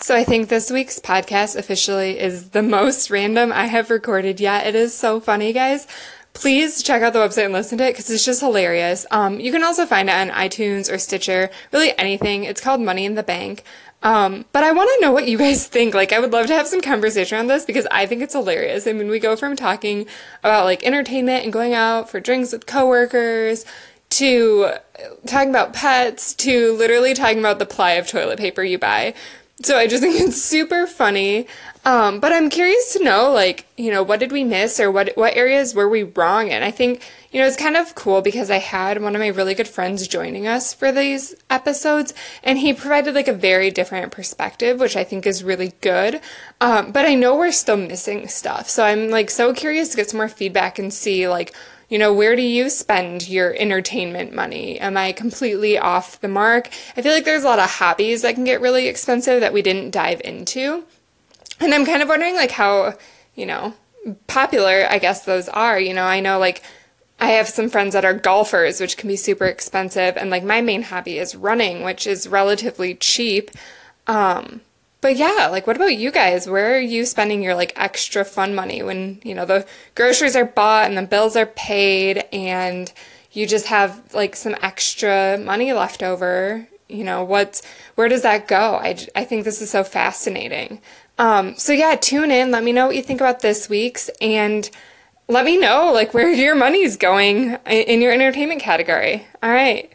So I think this week's podcast officially is the most random I have recorded yet. It is so funny, guys. Please check out the website and listen to it because it's just hilarious. Um, you can also find it on iTunes or Stitcher, really anything. It's called Money in the Bank. Um, but I want to know what you guys think. Like, I would love to have some conversation on this because I think it's hilarious. I mean, we go from talking about like entertainment and going out for drinks with coworkers to talking about pets to literally talking about the ply of toilet paper you buy. So I just think it's super funny. Um, but I'm curious to know, like, you know, what did we miss or what what areas were we wrong in? I think, you know, it's kind of cool because I had one of my really good friends joining us for these episodes, and he provided like a very different perspective, which I think is really good. Um, but I know we're still missing stuff, so I'm like so curious to get some more feedback and see like you know, where do you spend your entertainment money? Am I completely off the mark? I feel like there's a lot of hobbies that can get really expensive that we didn't dive into. And I'm kind of wondering, like, how, you know, popular I guess those are. You know, I know, like, I have some friends that are golfers, which can be super expensive. And, like, my main hobby is running, which is relatively cheap. Um, but yeah, like what about you guys? Where are you spending your like extra fun money when, you know, the groceries are bought and the bills are paid and you just have like some extra money left over? You know, what's where does that go? I, I think this is so fascinating. Um, so yeah, tune in. Let me know what you think about this week's and let me know like where your money's going in your entertainment category. All right.